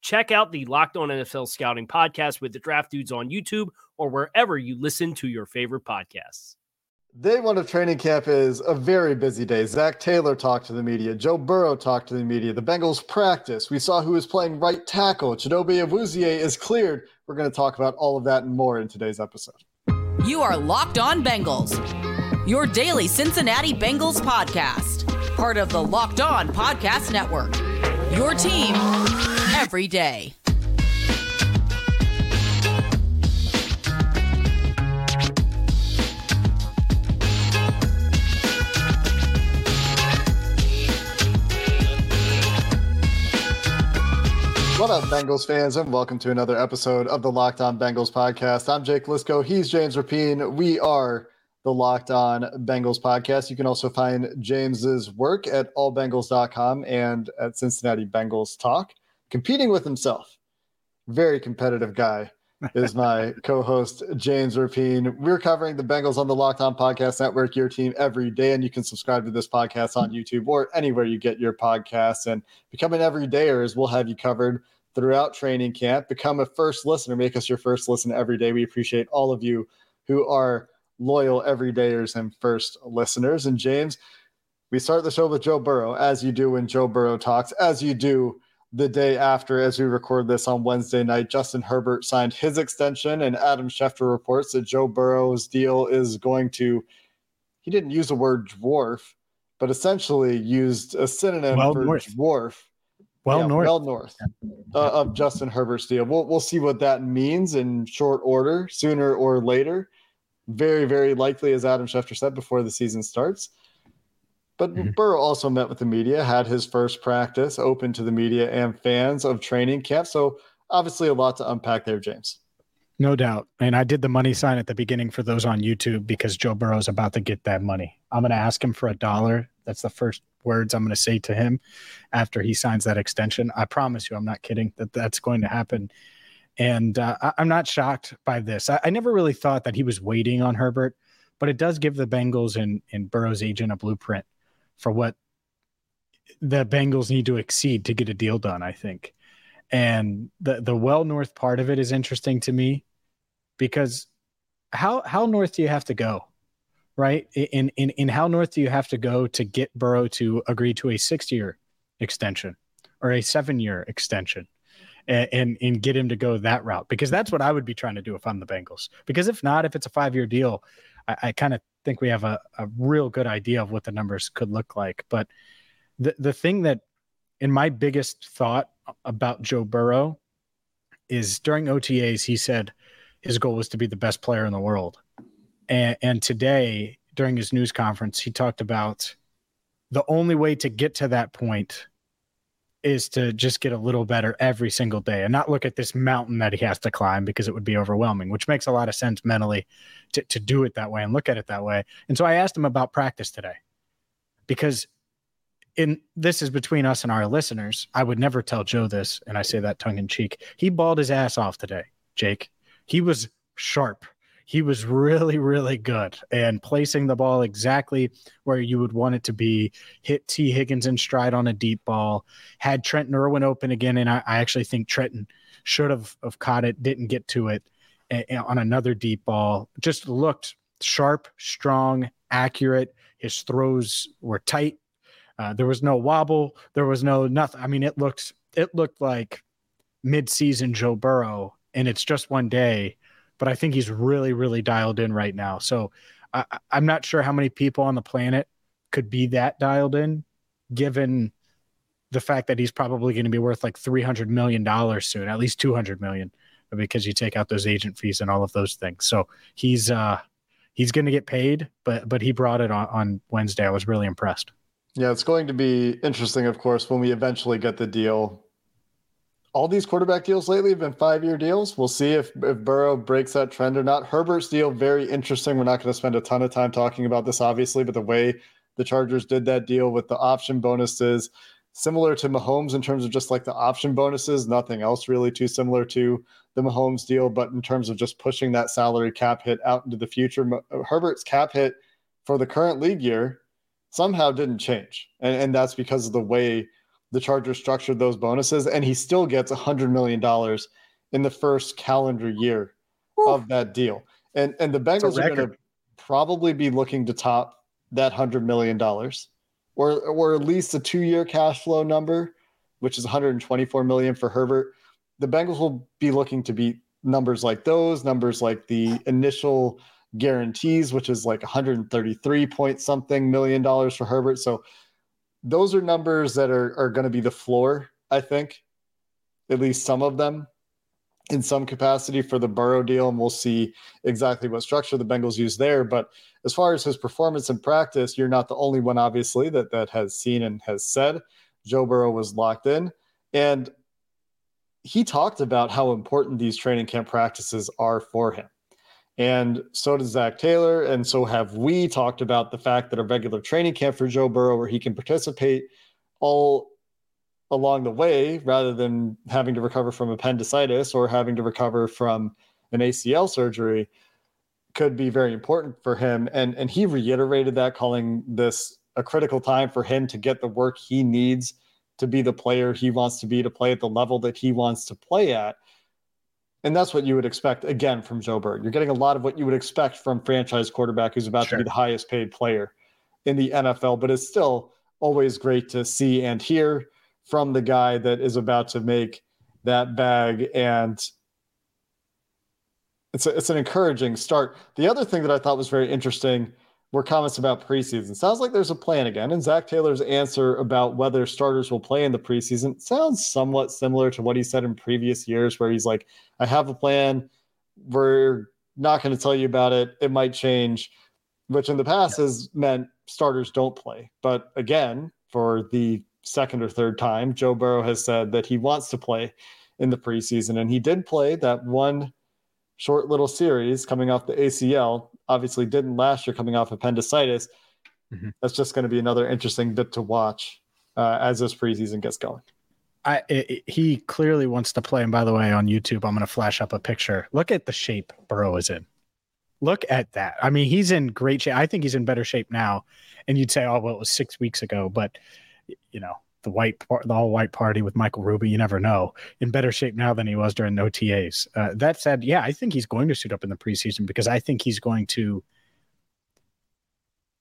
Check out the Locked On NFL Scouting podcast with the Draft Dudes on YouTube or wherever you listen to your favorite podcasts. Day one of training camp is a very busy day. Zac Taylor talked to the media. Joe Burrow talked to the media. The Bengals practice. We saw who was playing right tackle. Chidobe Awuzie is cleared. We're going to talk about all of that and more in today's episode. You are Locked On Bengals, your daily Cincinnati Bengals podcast, part of the Locked On Podcast Network. Your team every day. What up, Bengals fans, and welcome to another episode of the Locked On Bengals podcast. I'm Jake Liscow. He's James Rapien. We are the Locked On Bengals podcast. You can also find James's work at allbengals.com and at Cincinnati Bengals Talk. Competing with himself, very competitive guy, is my co-host James Rapien. We're covering the Bengals on the Locked On Podcast Network, your team every day, and you can subscribe to this podcast on YouTube or anywhere you get your podcasts. And becoming everydayers, we'll have you covered throughout training camp. Become a first listener. Make us your first listen every day. We appreciate all of you who are loyal everydayers and first listeners. And James, we start the show with Joe Burrow, as you do when Joe Burrow talks, as you do the day after, as we record this on Wednesday night. Justin Herbert signed his extension, and Adam Schefter reports that Joe Burrow's deal is going to, he didn't use the word dwarf, but essentially used a synonym well for north. dwarf. Well Yeah, north. well north uh, of Justin Herbert's deal. We'll we'll see what that means in short order, sooner or later. Very very likely, as Adam Schefter said before the season starts. But Mhm. Burrow also met with the media, had his first practice open to the media and fans of training camp. So obviously a lot to unpack there, James. No doubt. And I did the money sign at the beginning for those on YouTube because Joe Burrow's about to get that money. I'm going to ask him for a dollar. That's the first words I'm going to say to him after he signs that extension. I promise you, I'm not kidding that that's going to happen. And uh, I, I'm not shocked by this. I, I never really thought that he was waiting on Herbert, but it does give the Bengals and, and Burrow's agent a blueprint for what the Bengals need to exceed to get a deal done, I think. And the the well north part of it is interesting to me because how how north do you have to go? Right? In in in how north do you have to go to get Burrow to agree to a 6-year extension or a 7-year extension? And, and get him to go that route because that's what I would be trying to do if I'm the Bengals. Because if not, if it's a five year deal, I, I kind of think we have a, a real good idea of what the numbers could look like. But the the thing that in my biggest thought about Joe Burrow is during OTAs, he said his goal was to be the best player in the world. And, and today, during his news conference, he talked about the only way to get to that point is to just get a little better every single day and not look at this mountain that he has to climb because it would be overwhelming, which makes a lot of sense mentally to, to do it that way and look at it that way. And so I asked him about practice today because in this is between us and our listeners. I would never tell Joe this, and I say that tongue in cheek. He balled his ass off today, Jake. He was sharp. He was really, really good and placing the ball exactly where you would want it to be. Hit T. Higgins in stride on a deep ball. Had Trenton Irwin open again, and I, I actually think Trenton should have, have caught it, didn't get to it on another deep ball. Just looked sharp, strong, accurate. His throws were tight. Uh, there was no wobble. There was no nothing. I mean, it looked it looked like mid-season Joe Burrow, and it's just one day but I think he's really, really dialed in right now. So I, I'm not sure how many people on the planet could be that dialed in, given the fact that he's probably going to be worth like three hundred million dollars soon, at least two hundred million, because you take out those agent fees and all of those things. So he's uh he's going to get paid, but but he brought it on, on Wednesday. I was really impressed. Yeah, it's going to be interesting, of course, when we eventually get the deal all these quarterback deals lately have been five year deals. We'll see if, if Burrow breaks that trend or not. Herbert's deal, very interesting. We're not going to spend a ton of time talking about this, obviously, but the way the Chargers did that deal with the option bonuses, similar to Mahomes in terms of just like the option bonuses, nothing else really too similar to the Mahomes deal. But in terms of just pushing that salary cap hit out into the future, Herbert's cap hit for the current league year somehow didn't change. And, and that's because of the way the Chargers structured those bonuses, and he still gets $100 million in the first calendar year of that deal. And and the Bengals are going to probably be looking to top that $100 million or or at least a 2-year cash flow number, which is 124 million for Herbert. The Bengals will be looking to beat numbers like those, numbers like the initial guarantees, which is like 133 point something million dollars for Herbert. So those are numbers that are, are going to be the floor, I think, at least some of them in some capacity for the Burrow deal. And we'll see exactly what structure the Bengals use there. But as far as his performance in practice, you're not the only one, obviously, that, that has seen and has said Joe Burrow was locked in. And he talked about how important these training camp practices are for him. And so does Zac Taylor. And so have we talked about the fact that a regular training camp for Joe Burrow, where he can participate all along the way rather than having to recover from appendicitis or having to recover from an ACL surgery, could be very important for him. And, and he reiterated that, calling this a critical time for him to get the work he needs to be the player he wants to be, to play at the level that he wants to play at. And that's what you would expect again from Joe Burrow. You're getting a lot of what you would expect from franchise quarterback who's about sure. to be the highest paid player in the NFL, but it's still always great to see and hear from the guy that is about to make that bag and it's a, it's an encouraging start. The other thing that I thought was very interesting were comments about preseason. Sounds like there's a plan again. And Zac Taylor's answer about whether starters will play in the preseason sounds somewhat similar to what he said in previous years, where he's like, I have a plan. We're not going to tell you about it. It might change, which in the past yeah. has meant starters don't play. But again, for the second or third time, Joe Burrow has said that he wants to play in the preseason. And he did play that one short little series coming off the ACL obviously didn't last year coming off appendicitis. Mm-hmm. That's just going to be another interesting bit to watch uh, as this preseason gets going. I, it, he clearly wants to play. And by the way, on YouTube, I'm going to flash up a picture. Look at the shape Burrow is in. Look at that. I mean, he's in great shape. I think he's in better shape now. And you'd say, oh, well, it was six weeks ago. But, you know, the white part, the all white party with Michael Rubin. You never know. In better shape now than he was during OTAs. Uh, that said, yeah, I think he's going to suit up in the preseason because I think he's going to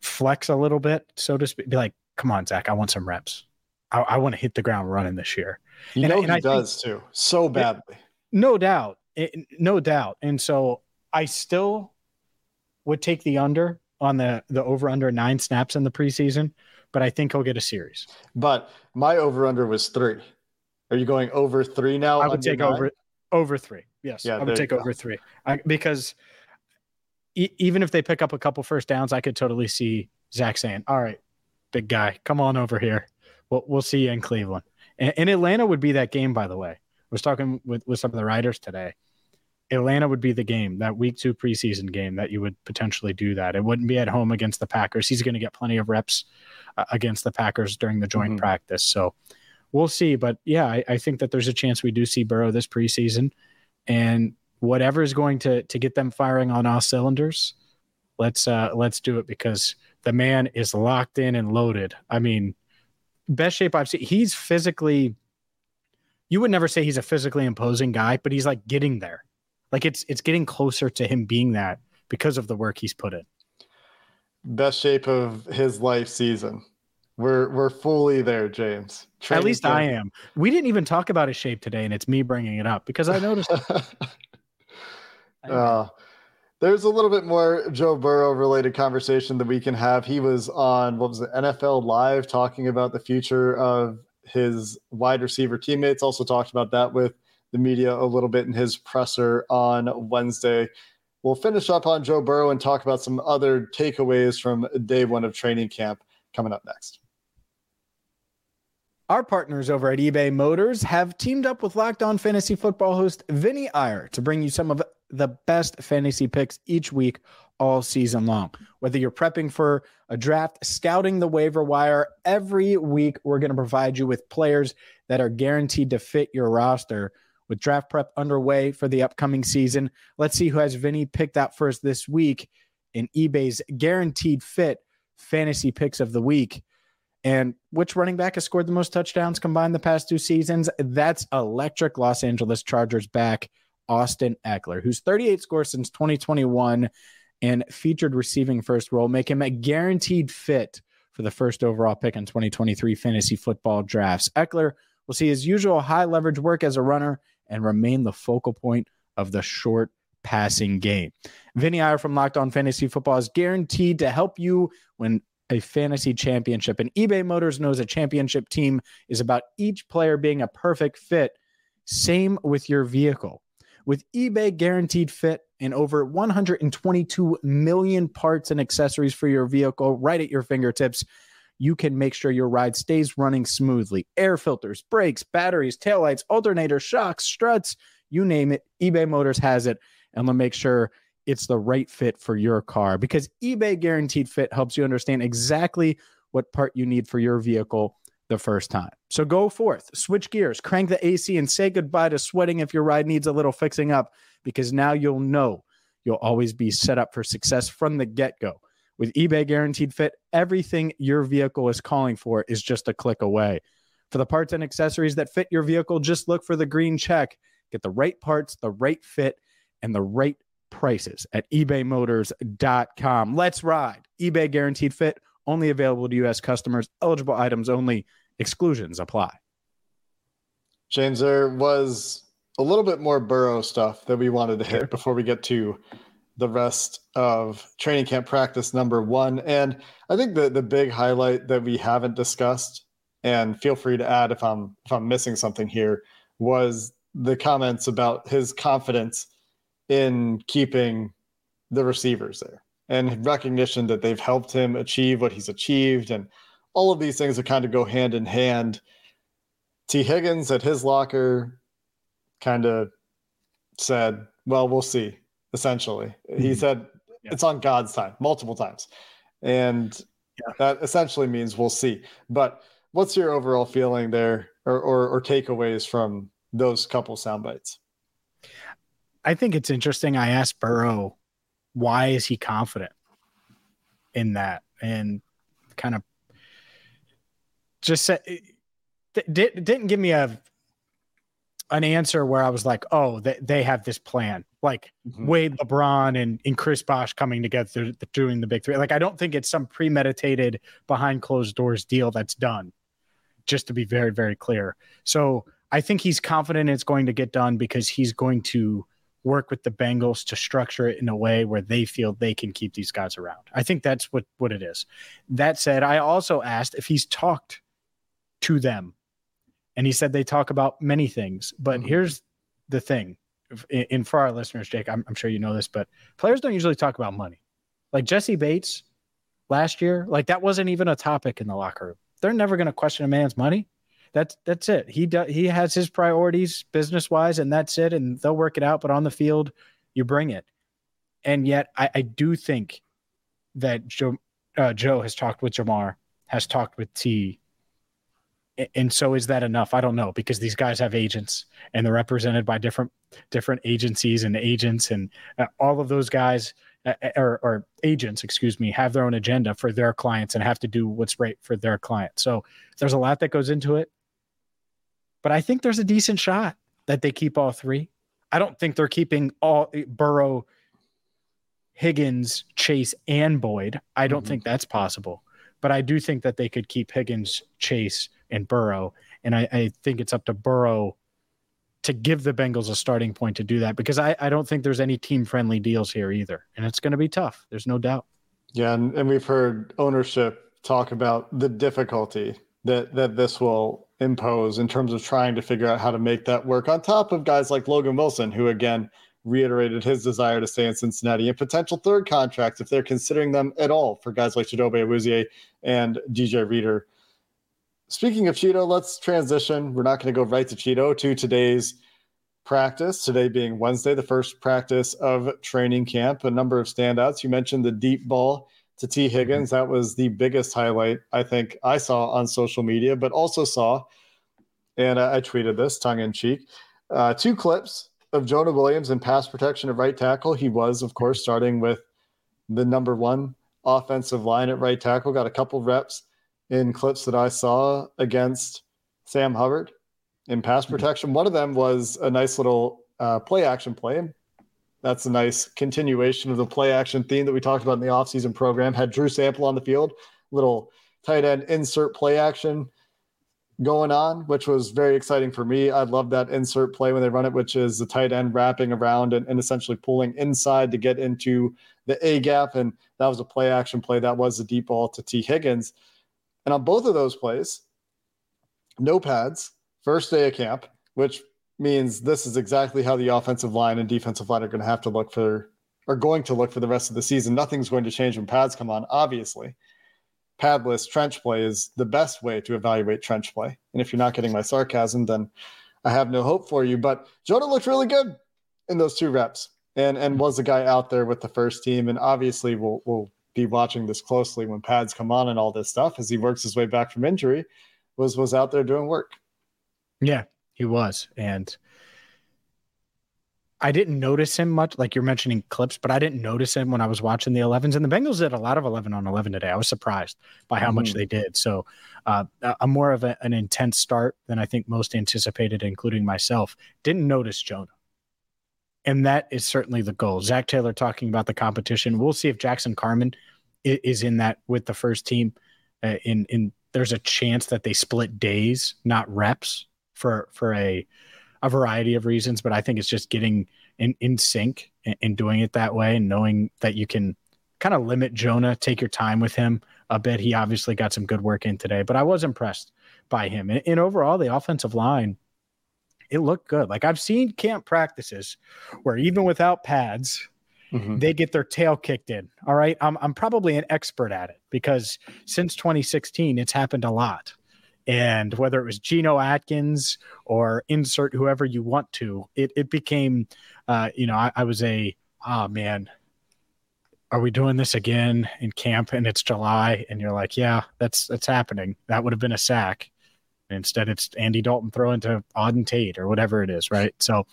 flex a little bit, so to speak. Be like, come on, Zac, I want some reps. I, I want to hit the ground running this year. You and, know he I does think, too, so badly. No doubt, it, no doubt. And so I still would take the under on the the over under nine snaps in the preseason but I think he'll get a series. But my over under was three. Are you going over three now? I would take nine? over over three. Yes, yeah, I would take over three I, because e- even if they pick up a couple first downs, I could totally see Zac saying, "All right, big guy, come on over here. We'll we'll see you in Cleveland." And, and Atlanta would be that game, by the way. I was talking with with some of the writers today. Atlanta would be the game, that week two preseason game that you would potentially do that. It wouldn't be at home against the Packers. He's going to get plenty of reps uh, against the Packers during the joint mm-hmm. practice. So we'll see. But yeah, I, I, think that there's a chance we do see Burrow this preseason. And whatever is going to to get them firing on all cylinders, let's uh let's do it because the man is locked in and loaded. I mean, best shape I've seen. He's physically you would never say he's a physically imposing guy, but he's like getting there. Like it's it's getting closer to him being that because of the work he's put in. Best shape of his life season. We're we're fully there, James. Training At least camp. I am. We didn't even talk about his shape today, and it's me bringing it up because I noticed. uh, there's a little bit more Joe Burrow related conversation that we can have. He was on what was it, NFL Live talking about the future of his wide receiver teammates. Also talked about that with the media a little bit in his presser on Wednesday. We'll finish up on Joe Burrow and talk about some other takeaways from day one of training camp coming up next. Our partners over at eBay Motors have teamed up with Locked On Fantasy Football host Vinny Iyer to bring you some of the best fantasy picks each week all season long. Whether you're prepping for a draft, scouting the waiver wire, every week we're going to provide you with players that are guaranteed to fit your roster. With draft prep underway for the upcoming season, let's see who has Vinny picked out first this week in eBay's guaranteed fit fantasy picks of the week. And which running back has scored the most touchdowns combined the past two seasons? That's electric Los Angeles Chargers back Austin Ekeler, who's 38 scores since 2021 and featured receiving first role, make him a guaranteed fit for the first overall pick in 2023 fantasy football drafts. Ekeler will see his usual high leverage work as a runner and remain the focal point of the short passing game. Vinny Iyer from Locked On Fantasy Football is guaranteed to help you when a fantasy championship. And eBay Motors knows a championship team is about each player being a perfect fit. Same with your vehicle. With eBay Guaranteed Fit and over 122 million parts and accessories for your vehicle right at your fingertips, you can make sure your ride stays running smoothly. Air filters, brakes, batteries, taillights, alternators, shocks, struts, you name it, eBay Motors has it. And they'll make sure it's the right fit for your car because eBay Guaranteed Fit helps you understand exactly what part you need for your vehicle the first time. So go forth, switch gears, crank the AC, and say goodbye to sweating if your ride needs a little fixing up because now you'll know you'll always be set up for success from the get go. With eBay Guaranteed Fit, everything your vehicle is calling for is just a click away. For the parts and accessories that fit your vehicle, just look for the green check. Get the right parts, the right fit, and the right prices at ebaymotors.com. Let's ride. eBay guaranteed fit, only available to U.S. customers, eligible items only, exclusions apply. James, there was a little bit more Burrow stuff that we wanted to hit before we get to the rest of training camp practice number one. And I think the, the big highlight that we haven't discussed, and feel free to add if I'm if I'm missing something here, was the comments about his confidence – in keeping the receivers there and recognition that they've helped him achieve what he's achieved. And all of these things that kind of go hand in hand. T. Higgins at his locker kind of said, Well, we'll see, essentially. Mm-hmm. He said, yeah. It's on God's time, multiple times. And yeah. that essentially means we'll see. But what's your overall feeling there or, or, or takeaways from those couple sound bites? I think it's interesting. I asked Burrow, why is he confident in that? And kind of just said, did, didn't give me a an answer where I was like, oh, they, they have this plan, like mm-hmm. Wade, LeBron, and, and Chris Bosh coming together doing the big three. Like, I don't think it's some premeditated behind closed doors deal that's done, just to be very, very clear. So I think he's confident it's going to get done because he's going to work with the Bengals to structure it in a way where they feel they can keep these guys around. I think that's what what it is. That said, I also asked if he's talked to them. And he said they talk about many things, but mm-hmm. here's the thing. In, for our listeners, Jake, I'm, I'm sure you know this, but players don't usually talk about money. Like Jessie Bates last year, like that wasn't even a topic in the locker room. They're never going to question a man's money that's that's it. He does he has his priorities business wise, and that's it. And they'll work it out. But on the field, you bring it. And yet, I, I do think that Joe uh, Joe has talked with Ja'Marr, has talked with T, and so is that enough? I don't know because these guys have agents and they're represented by different different agencies and agents and uh, all of those guys uh, uh, or, or, agents, excuse me, have their own agenda for their clients and have to do what's right for their client. So there's a lot that goes into it, but I think there's a decent shot that they keep all three. I don't think they're keeping all Burrow, Higgins, Chase, and Boyd. I don't mm-hmm. think that's possible, but I do think that they could keep Higgins, Chase, and Burrow. And I, I think it's up to Burrow to give the Bengals a starting point to do that because I, I don't think there's any team friendly deals here either. And it's going to be tough. There's no doubt. Yeah. And, and we've heard ownership talk about the difficulty that, that this will impose in terms of trying to figure out how to make that work on top of guys like Logan Wilson, who again reiterated his desire to stay in Cincinnati and potential third contracts if they're considering them at all for guys like Chidobe Awuzie and DJ Reader Speaking of Cheeto, let's transition. We're not going to go right to Cheeto to today's practice. Today being Wednesday, the first practice of training camp. A number of standouts. You mentioned the deep ball to T. Higgins. That was the biggest highlight I think I saw on social media, but also saw, and I tweeted this tongue in cheek, uh, two clips of Jonah Williams in pass protection at right tackle. He was, of course, starting with the number one offensive line at right tackle, got a couple reps in clips that I saw against Sam Hubbard in pass hmm. protection. One of them was a nice little uh, play action play. That's a nice continuation of the play action theme that we talked about in the offseason program. Had Drew Sample on the field, little tight end insert play action going on, which was very exciting for me. I love that insert play when they run it, which is the tight end wrapping around and, and essentially pulling inside to get into the A gap. And that was a play action play. That was a deep ball to T. Higgins. And on both of those plays, no pads, first day of camp, which means this is exactly how the offensive line and defensive line are going to have to look for, are going to look for the rest of the season. Nothing's going to change when pads come on, obviously. Padless trench play is the best way to evaluate trench play. And if you're not getting my sarcasm, then I have no hope for you. But Jonah looked really good in those two reps and and was the guy out there with the first team. And obviously we'll we'll be watching this closely when pads come on and all this stuff as he works his way back from injury was was out there doing work. Yeah, he was. And I didn't notice him much, like you're mentioning clips, but I didn't notice him when I was watching the 11s. And the Bengals did a lot of 11 on 11 today. I was surprised by how mm-hmm. much they did. So, uh, a more of a, an intense start than I think most anticipated, including myself. Didn't notice Jonah and that is certainly the goal. Zac Taylor talking about the competition. We'll see if Jackson Carman is in that with the first team. Uh, in in there's a chance that they split days, not reps, for for a a variety of reasons. But I think it's just getting in in sync and, and doing it that way, and knowing that you can kind of limit Jonah, take your time with him a bit. He obviously got some good work in today, but I was impressed by him. And, and overall, the offensive line it looked good. Like I've seen camp practices where even without pads, mm-hmm. they get their tail kicked in. All right. I'm, I'm probably an expert at it because since 2016, it's happened a lot. And whether it was Geno Atkins or insert whoever you want to, it, it became, uh, you know, I, I was a, oh man, are we doing this again in camp and it's July? And you're like, yeah, that's, that's happening. That would have been a sack. Instead, it's Andy Dalton throwing to Auden Tate or whatever it is, right? So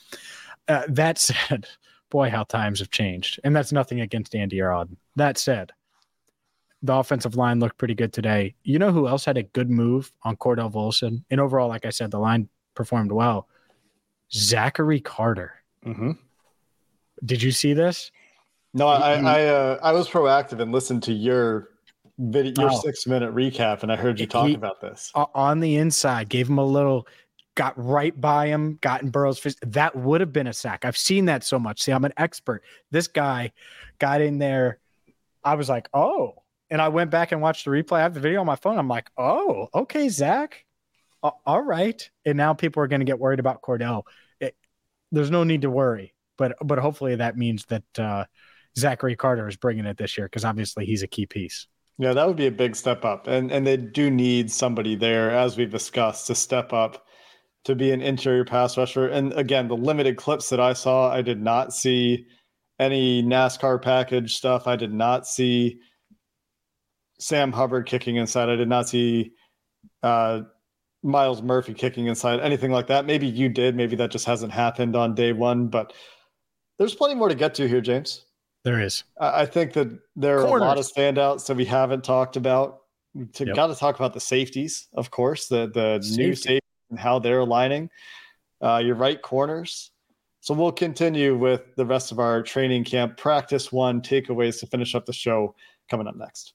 uh, that said, boy, how times have changed. And that's nothing against Andy or Auden. That said, the offensive line looked pretty good today. You know who else had a good move on Cordell Volson? And overall, like I said, the line performed well. Zachary Carter. Mm-hmm. Did you see this? No, I I, uh, I was proactive and listened to your video, your oh. six minute recap, and I heard you talk he, about this on the inside. Gave him a little, got right by him, got in Burrow's fist. That would have been a sack. I've seen that so much. See, I'm an expert. This guy got in there. I was like, oh, and I went back and watched the replay. I have the video on my phone. I'm like, oh, okay, Zach. all right. And now people are going to get worried about Cordell. It, there's no need to worry, but but hopefully that means that uh, Zachary Carter is bringing it this year because obviously he's a key piece. Yeah, that would be a big step up. And and they do need somebody there, as we've discussed, to step up to be an interior pass rusher. And again, the limited clips that I saw, I did not see any NASCAR package stuff. I did not see Sam Hubbard kicking inside. I did not see uh, Myles Murphy kicking inside, anything like that. Maybe you did. Maybe that just hasn't happened on day one, but there's plenty more to get to here, James. There is. I think that there are a lot of standouts that we haven't talked about. To, yep. Got to talk about the safeties, of course, the the Safety. new safety and how they're aligning. Uh, your right corners. So we'll continue with the rest of our training camp practice one takeaways to finish up the show coming up next.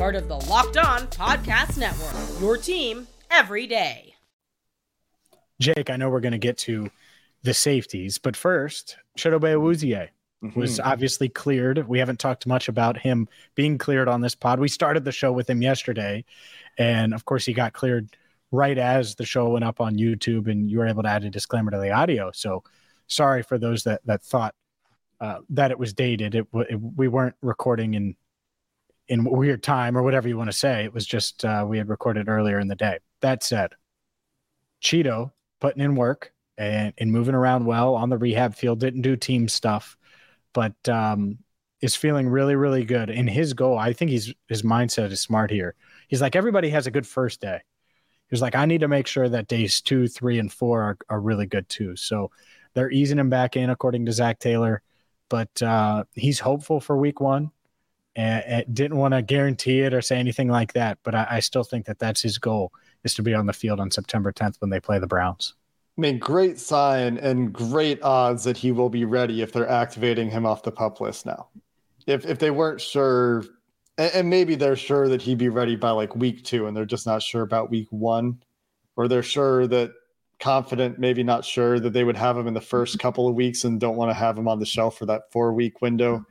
part of the Locked On Podcast Network. Your team every day. Jake, I know we're going to get to the safeties, but first, Chidobe Awuzie mm-hmm. was obviously cleared. We haven't talked much about him being cleared on this pod. We started the show with him yesterday, and of course, he got cleared right as the show went up on YouTube, and you were able to add a disclaimer to the audio. So sorry for those that that thought uh, that it was dated. It, it, we weren't recording in in weird time or whatever you want to say. It was just uh, we had recorded earlier in the day. That said, Cheeto putting in work and, and moving around well on the rehab field. Didn't do team stuff, but um, is feeling really really good. And his goal, I think he's his mindset is smart here. He's like everybody has a good first day he was like, I need to make sure that days two, three, and four are, are really good too. So they're easing him back in, according to Zac Taylor. But uh, he's hopeful for week one and, and didn't want to guarantee it or say anything like that. But I, I still think that that's his goal is to be on the field on September 10th when they play the Browns. I mean, great sign and great odds that he will be ready if they're activating him off the pup list now. If if they weren't sure and, and maybe they're sure that he'd be ready by like week two, and they're just not sure about week one, or they're sure that confident, maybe not sure that they would have him in the first couple of weeks and don't want to have him on the shelf for that four week window.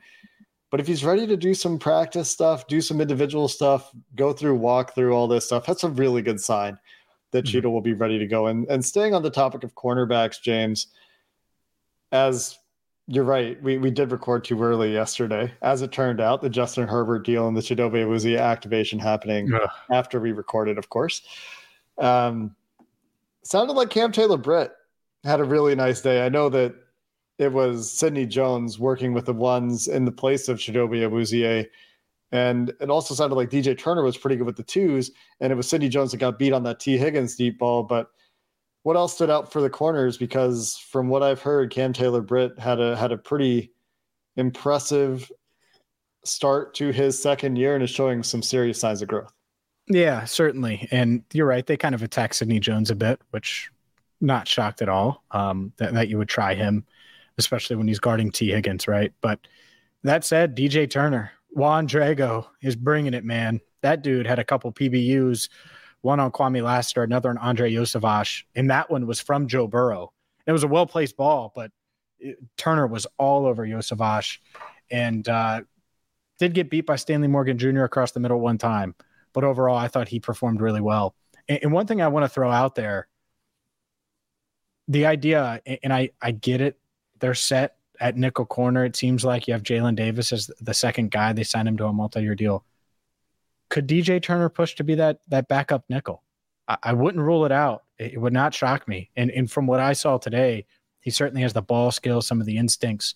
But if he's ready to do some practice stuff, do some individual stuff, go through, walk through all this stuff, that's a really good sign that mm-hmm. Cheeto will be ready to go. And and staying on the topic of cornerbacks, James, as you're right. We we did record too early yesterday. As it turned out, the Justin Herbert deal and the Chidobe Awuzie activation happening Ugh. after we recorded, of course. Um, sounded like Cam Taylor Britt had a really nice day. I know that it was Sidney Jones working with the ones in the place of Chidobe Awuzie. And it also sounded like DJ Turner was pretty good with the twos. And it was Sidney Jones that got beat on that T. Higgins deep ball. But what else stood out for the corners? Because from what I've heard, Cam Taylor Britt had a had a pretty impressive start to his second year and is showing some serious signs of growth. Yeah, certainly. And you're right; they kind of attack Sidney Jones a bit, which not shocked at all um, that, that you would try him, especially when he's guarding T. Higgins, right? But that said, DJ Turner, Juan Drago is bringing it, man. That dude had a couple PBUs one on Kwamie Lassiter, another on Andre Iosivas, and that one was from Joe Burrow. It was a well placed ball, but it, Turner was all over Iosivas and uh, did get beat by Stanley Morgan Jr. across the middle one time. But overall, I thought he performed really well. And, and one thing I want to throw out there the idea, and I, I get it, they're set at nickel corner. It seems like you have Jalen Davis as the second guy. They signed him to a multi year deal could DJ Turner push to be that that backup nickel? I, I wouldn't rule it out. It, it, would not shock me. And and from what I saw today, he certainly has the ball skills, some of the instincts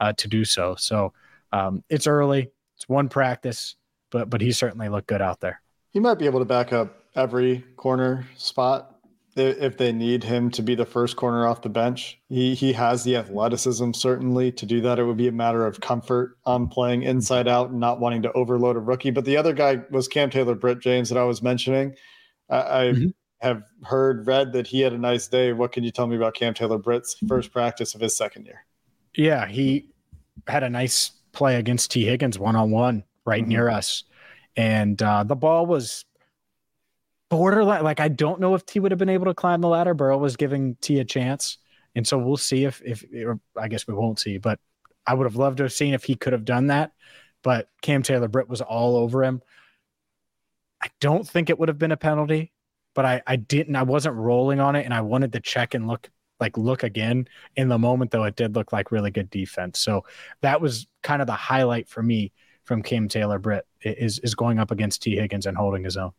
uh, to do so. So um, it's early. It's one practice, but but he certainly looked good out there. He might be able to back up every corner spot if they need him to be the first corner off the bench. He he has the athleticism certainly to do that. It would be a matter of comfort on playing inside out and not wanting to overload a rookie. But the other guy was Cam Taylor Britt James that I was mentioning. I, I mm-hmm. have heard read that he had a nice day. What can you tell me about Cam Taylor Britt's first practice of his second year? Yeah, he had a nice play against T Higgins one on one right mm-hmm. near us. And uh, the ball was borderline. Like I don't know if T would have been able to climb the ladder. Burrow was giving T a chance, and so we'll see if if I guess we won't see, but I would have loved to have seen if he could have done that. But Cam Taylor Britt was all over him. I don't think it would have been a penalty, but I I didn't I wasn't rolling on it and I wanted to check and look like look again in the moment though it did look like really good defense. So that was kind of the highlight for me from Cam Taylor Britt is is going up against T Higgins and holding his own.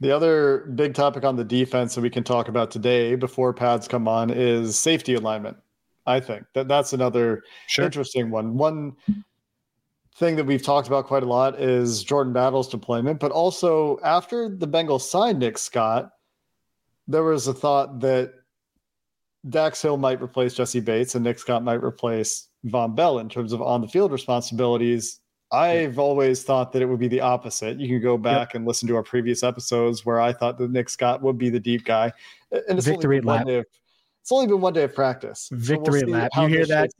The other big topic on the defense that we can talk about today before pads come on is safety alignment. I think that that's another sure. interesting one. One thing that we've talked about quite a lot is Jordan Battle's deployment, but also after the Bengals signed Nick Scott, there was a thought that Dax Hill might replace Jessie Bates and Nick Scott might replace Vonn Bell in terms of on the field responsibilities. I've always thought that it would be the opposite. You can go back yep. and listen to our previous episodes where I thought that Nick Scott would be the deep guy. And it's Victory only lap. Of, it's only been one day of practice. Victory so we'll lap. You hear that?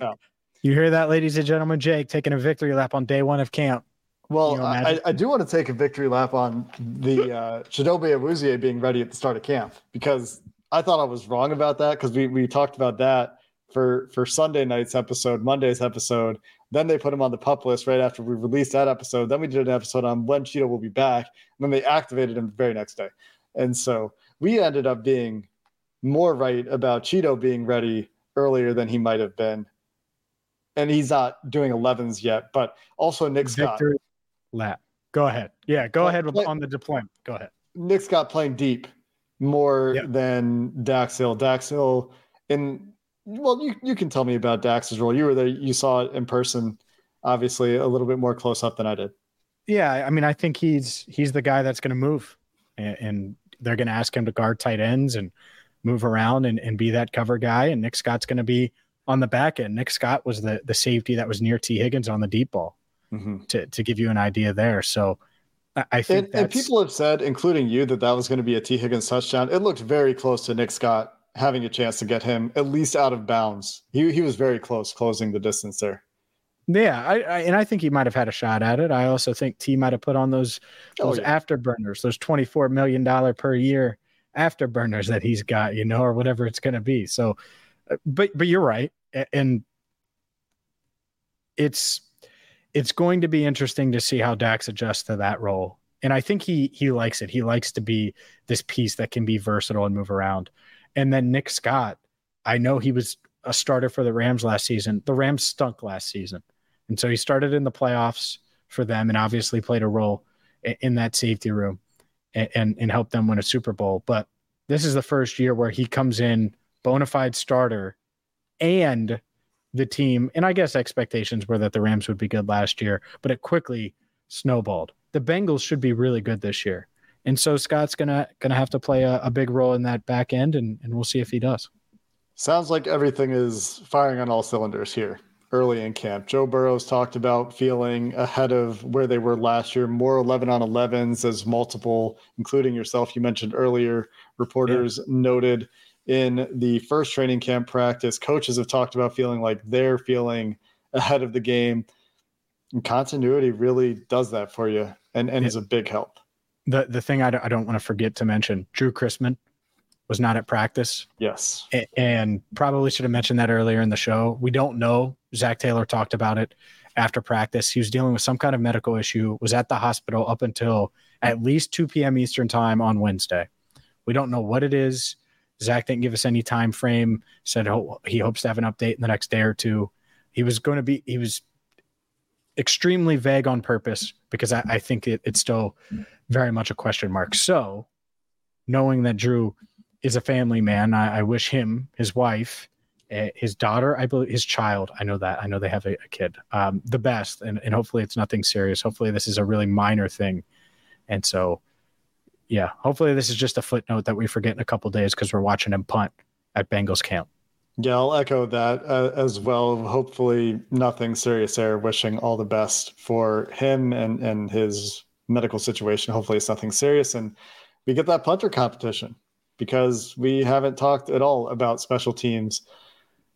You hear that, ladies and gentlemen? Jake taking a victory lap on day one of camp. Well, you know, I, I, do want to take a victory lap on the uh, Chidobe Awuzie being ready at the start of camp because I thought I was wrong about that because we, we talked about that for for Sunday night's episode, Monday's episode. Then they put him on the pup list right after we released that episode. Then we did an episode on when Cheeto will be back. And then they activated him the very next day. And so we ended up being more right about Cheeto being ready earlier than he might have been. And he's not doing 11s yet, but also Nick Scott. Victor lap. Go ahead. Yeah, go ahead with, on the deployment. Go ahead. Nick Scott playing deep more yep. than Dax Hill. Dax Hill in well, you, you can tell me about Dax's role. You were there, you saw it in person, obviously a little bit more close up than I did. Yeah, I mean, I think he's he's the guy that's going to move, and, and they're going to ask him to guard tight ends and move around and, and be that cover guy. And Nick Scott's going to be on the back end. Nick Scott was the the safety that was near T Higgins on the deep ball, mm-hmm. to to give you an idea there. So. I think and, and, people have said, including you, that that was going to be a T. Higgins touchdown. It looked very close to Nick Scott having a chance to get him at least out of bounds. He he was very close closing the distance there. Yeah, I, I, and I think he might have had a shot at it. I also think T might have put on those oh, those oh, yeah. afterburners, those twenty four million dollar per year afterburners that he's got, you know, or whatever it's going to be. So, uh, but but you're right, and it's it's going to be interesting to see how Dax adjusts to that role. And I think he he likes it. He likes to be this piece that can be versatile and move around. And then Nick Scott, I know he was a starter for the Rams last season. The Rams stunk last season. And so he started in the playoffs for them and obviously played a role in that safety room and, and, and helped them win a Super Bowl. But this is the first year where he comes in bona fide starter and the team, and I guess expectations were that the Rams would be good last year, but it quickly snowballed. The Bengals should be really good this year and so Scott's gonna gonna have to play a, a big role in that back end, and, and we'll see if he does. Sounds like everything is firing on all cylinders here early in camp. Joe Burrow's talked about feeling ahead of where they were last year, more 11 on 11s as multiple, including yourself, you mentioned earlier, reporters yeah. noted in the first training camp practice. Coaches have talked about feeling like they're feeling ahead of the game. And continuity really does that for you and, and yeah. is a big help the the thing I don't, I don't want to forget to mention, Drue Chrisman was not at practice. Yes, a- and probably should have mentioned that earlier in the show. We don't know. Zac Taylor talked about it after practice. He was dealing with some kind of medical issue. Was at the hospital up until at least 2 p.m. Eastern time on Wednesday. We don't know what it is. Zac didn't give us any time frame. Said he hopes to have an update in the next day or two. He was going to be. He was extremely vague on purpose because I, I think it, it's still very much a question mark. So, knowing that Drew is a family man, I, I wish him, his wife, eh, his daughter, I believe, his child. I know that. I know they have a, a kid. Um, the best, and, and hopefully it's nothing serious. Hopefully this is a really minor thing, and so, yeah, hopefully this is just a footnote that we forget in a couple days because we're watching him punt at Bengals camp. Yeah, I'll echo that uh, as well. Hopefully, nothing serious there. Wishing all the best for him and and his medical situation. Hopefully, it's nothing serious, and we get that punter competition because we haven't talked at all about special teams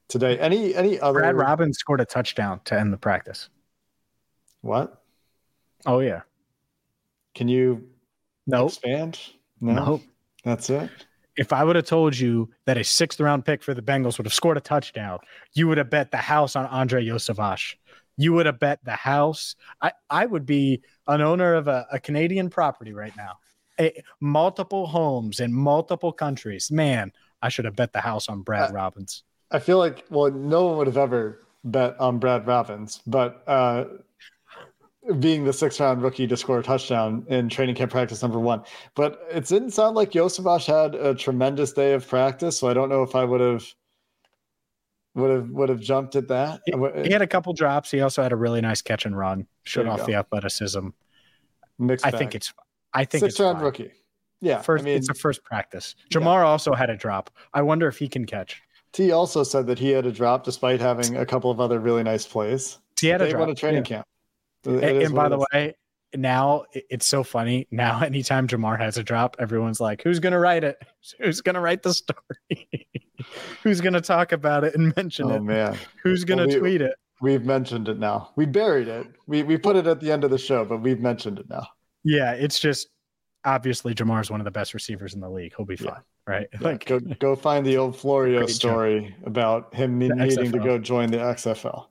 today. Any any other? Brad Robbins scored a touchdown to end the practice. What? Oh yeah. Can you no expand? No, nope. that's it if I would have told you that a sixth round pick for the Bengals would have scored a touchdown, you would have bet the house on Andre Iosivas. You would have bet the house. I, I would be an owner of a, a Canadian property right now. a, multiple homes in multiple countries. Man, I should have bet the house on Brad Uh, Robbins. I feel like well, no one would have ever bet on Brad Robbins, but uh, being the sixth round rookie to score a touchdown in training camp practice number one. But it didn't sound like Iosivas had a tremendous day of practice, so I don't know if I would have would have would have jumped at that. He, uh, he had a couple drops. He also had a really nice catch and run. Showed off go. the athleticism. Mixed I bag. think it's. I think sixth it's round fine. rookie. Yeah, First, I mean, it's a first practice. Yeah. Ja'Marr also had a drop. I wonder if he can catch. T also said that he had a drop despite having a couple of other really nice plays. He had a they drop. won a training yeah. camp. It And, and by the way, now it's so funny. Now, anytime Ja'Marr has a drop, everyone's like, "Who's gonna write it? Who's gonna write the story? Who's gonna talk about it and mention it? oh it? man, Who's gonna Well, we- tweet it?" we've mentioned it now. We buried it. We we put it at the end of the show, but we've mentioned it now. Yeah, it's just obviously Ja'Marr is one of the best receivers in the league. He'll be Yeah. fine, right? Yeah, Like, go go find the old Florio Great job. story about him The needing to go join the XFL.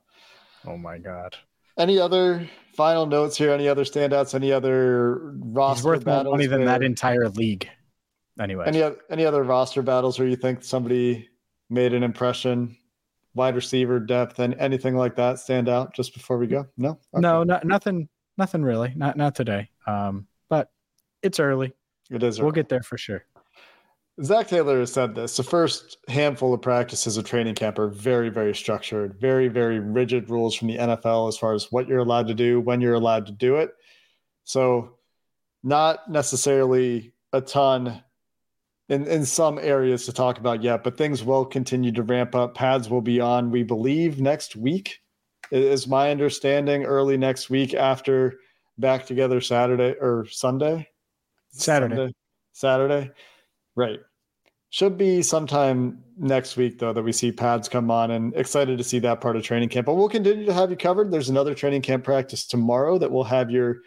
oh my god, Any other final notes here? Any other standouts? Any other roster he's worth more money than that entire league. Anyway, Any any other roster battles where you think somebody made an impression? Wide receiver depth and anything like that stand out just before we go? No, Okay. no, no, nothing, nothing really. Not not today. Um, but it's early. it is. We'll get there for sure. Zac Taylor has said this. The first handful of practices of training camp are very, very structured, very, very rigid rules from the NFL as far as what you're allowed to do, when you're allowed to do it. So, not necessarily a ton in, in some areas to talk about yet, but things will continue to ramp up. Pads will be on, we believe, next week, is my understanding, early next week after back together Saturday or Sunday. Saturday. Sunday? Saturday. Right. Should be sometime next week, though, that we see pads come on and excited to see that part of training camp. But we'll continue to have you covered. There's another training camp practice tomorrow that we'll have your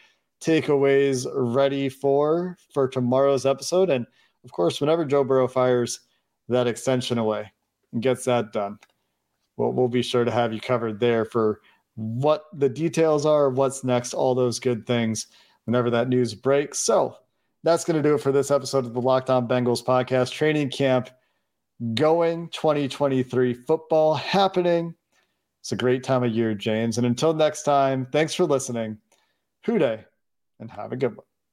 takeaways ready for for tomorrow's episode. And of course, whenever Joe Burrow fires that extension away and gets that done, we'll, we'll be sure to have you covered there for what the details are, what's next, all those good things whenever that news breaks. So that's going to do it for this episode of the Locked On Bengals podcast. Training camp going 2023 football happening. It's a great time of year, James. And until next time, thanks for listening. Hoo day and have a good one.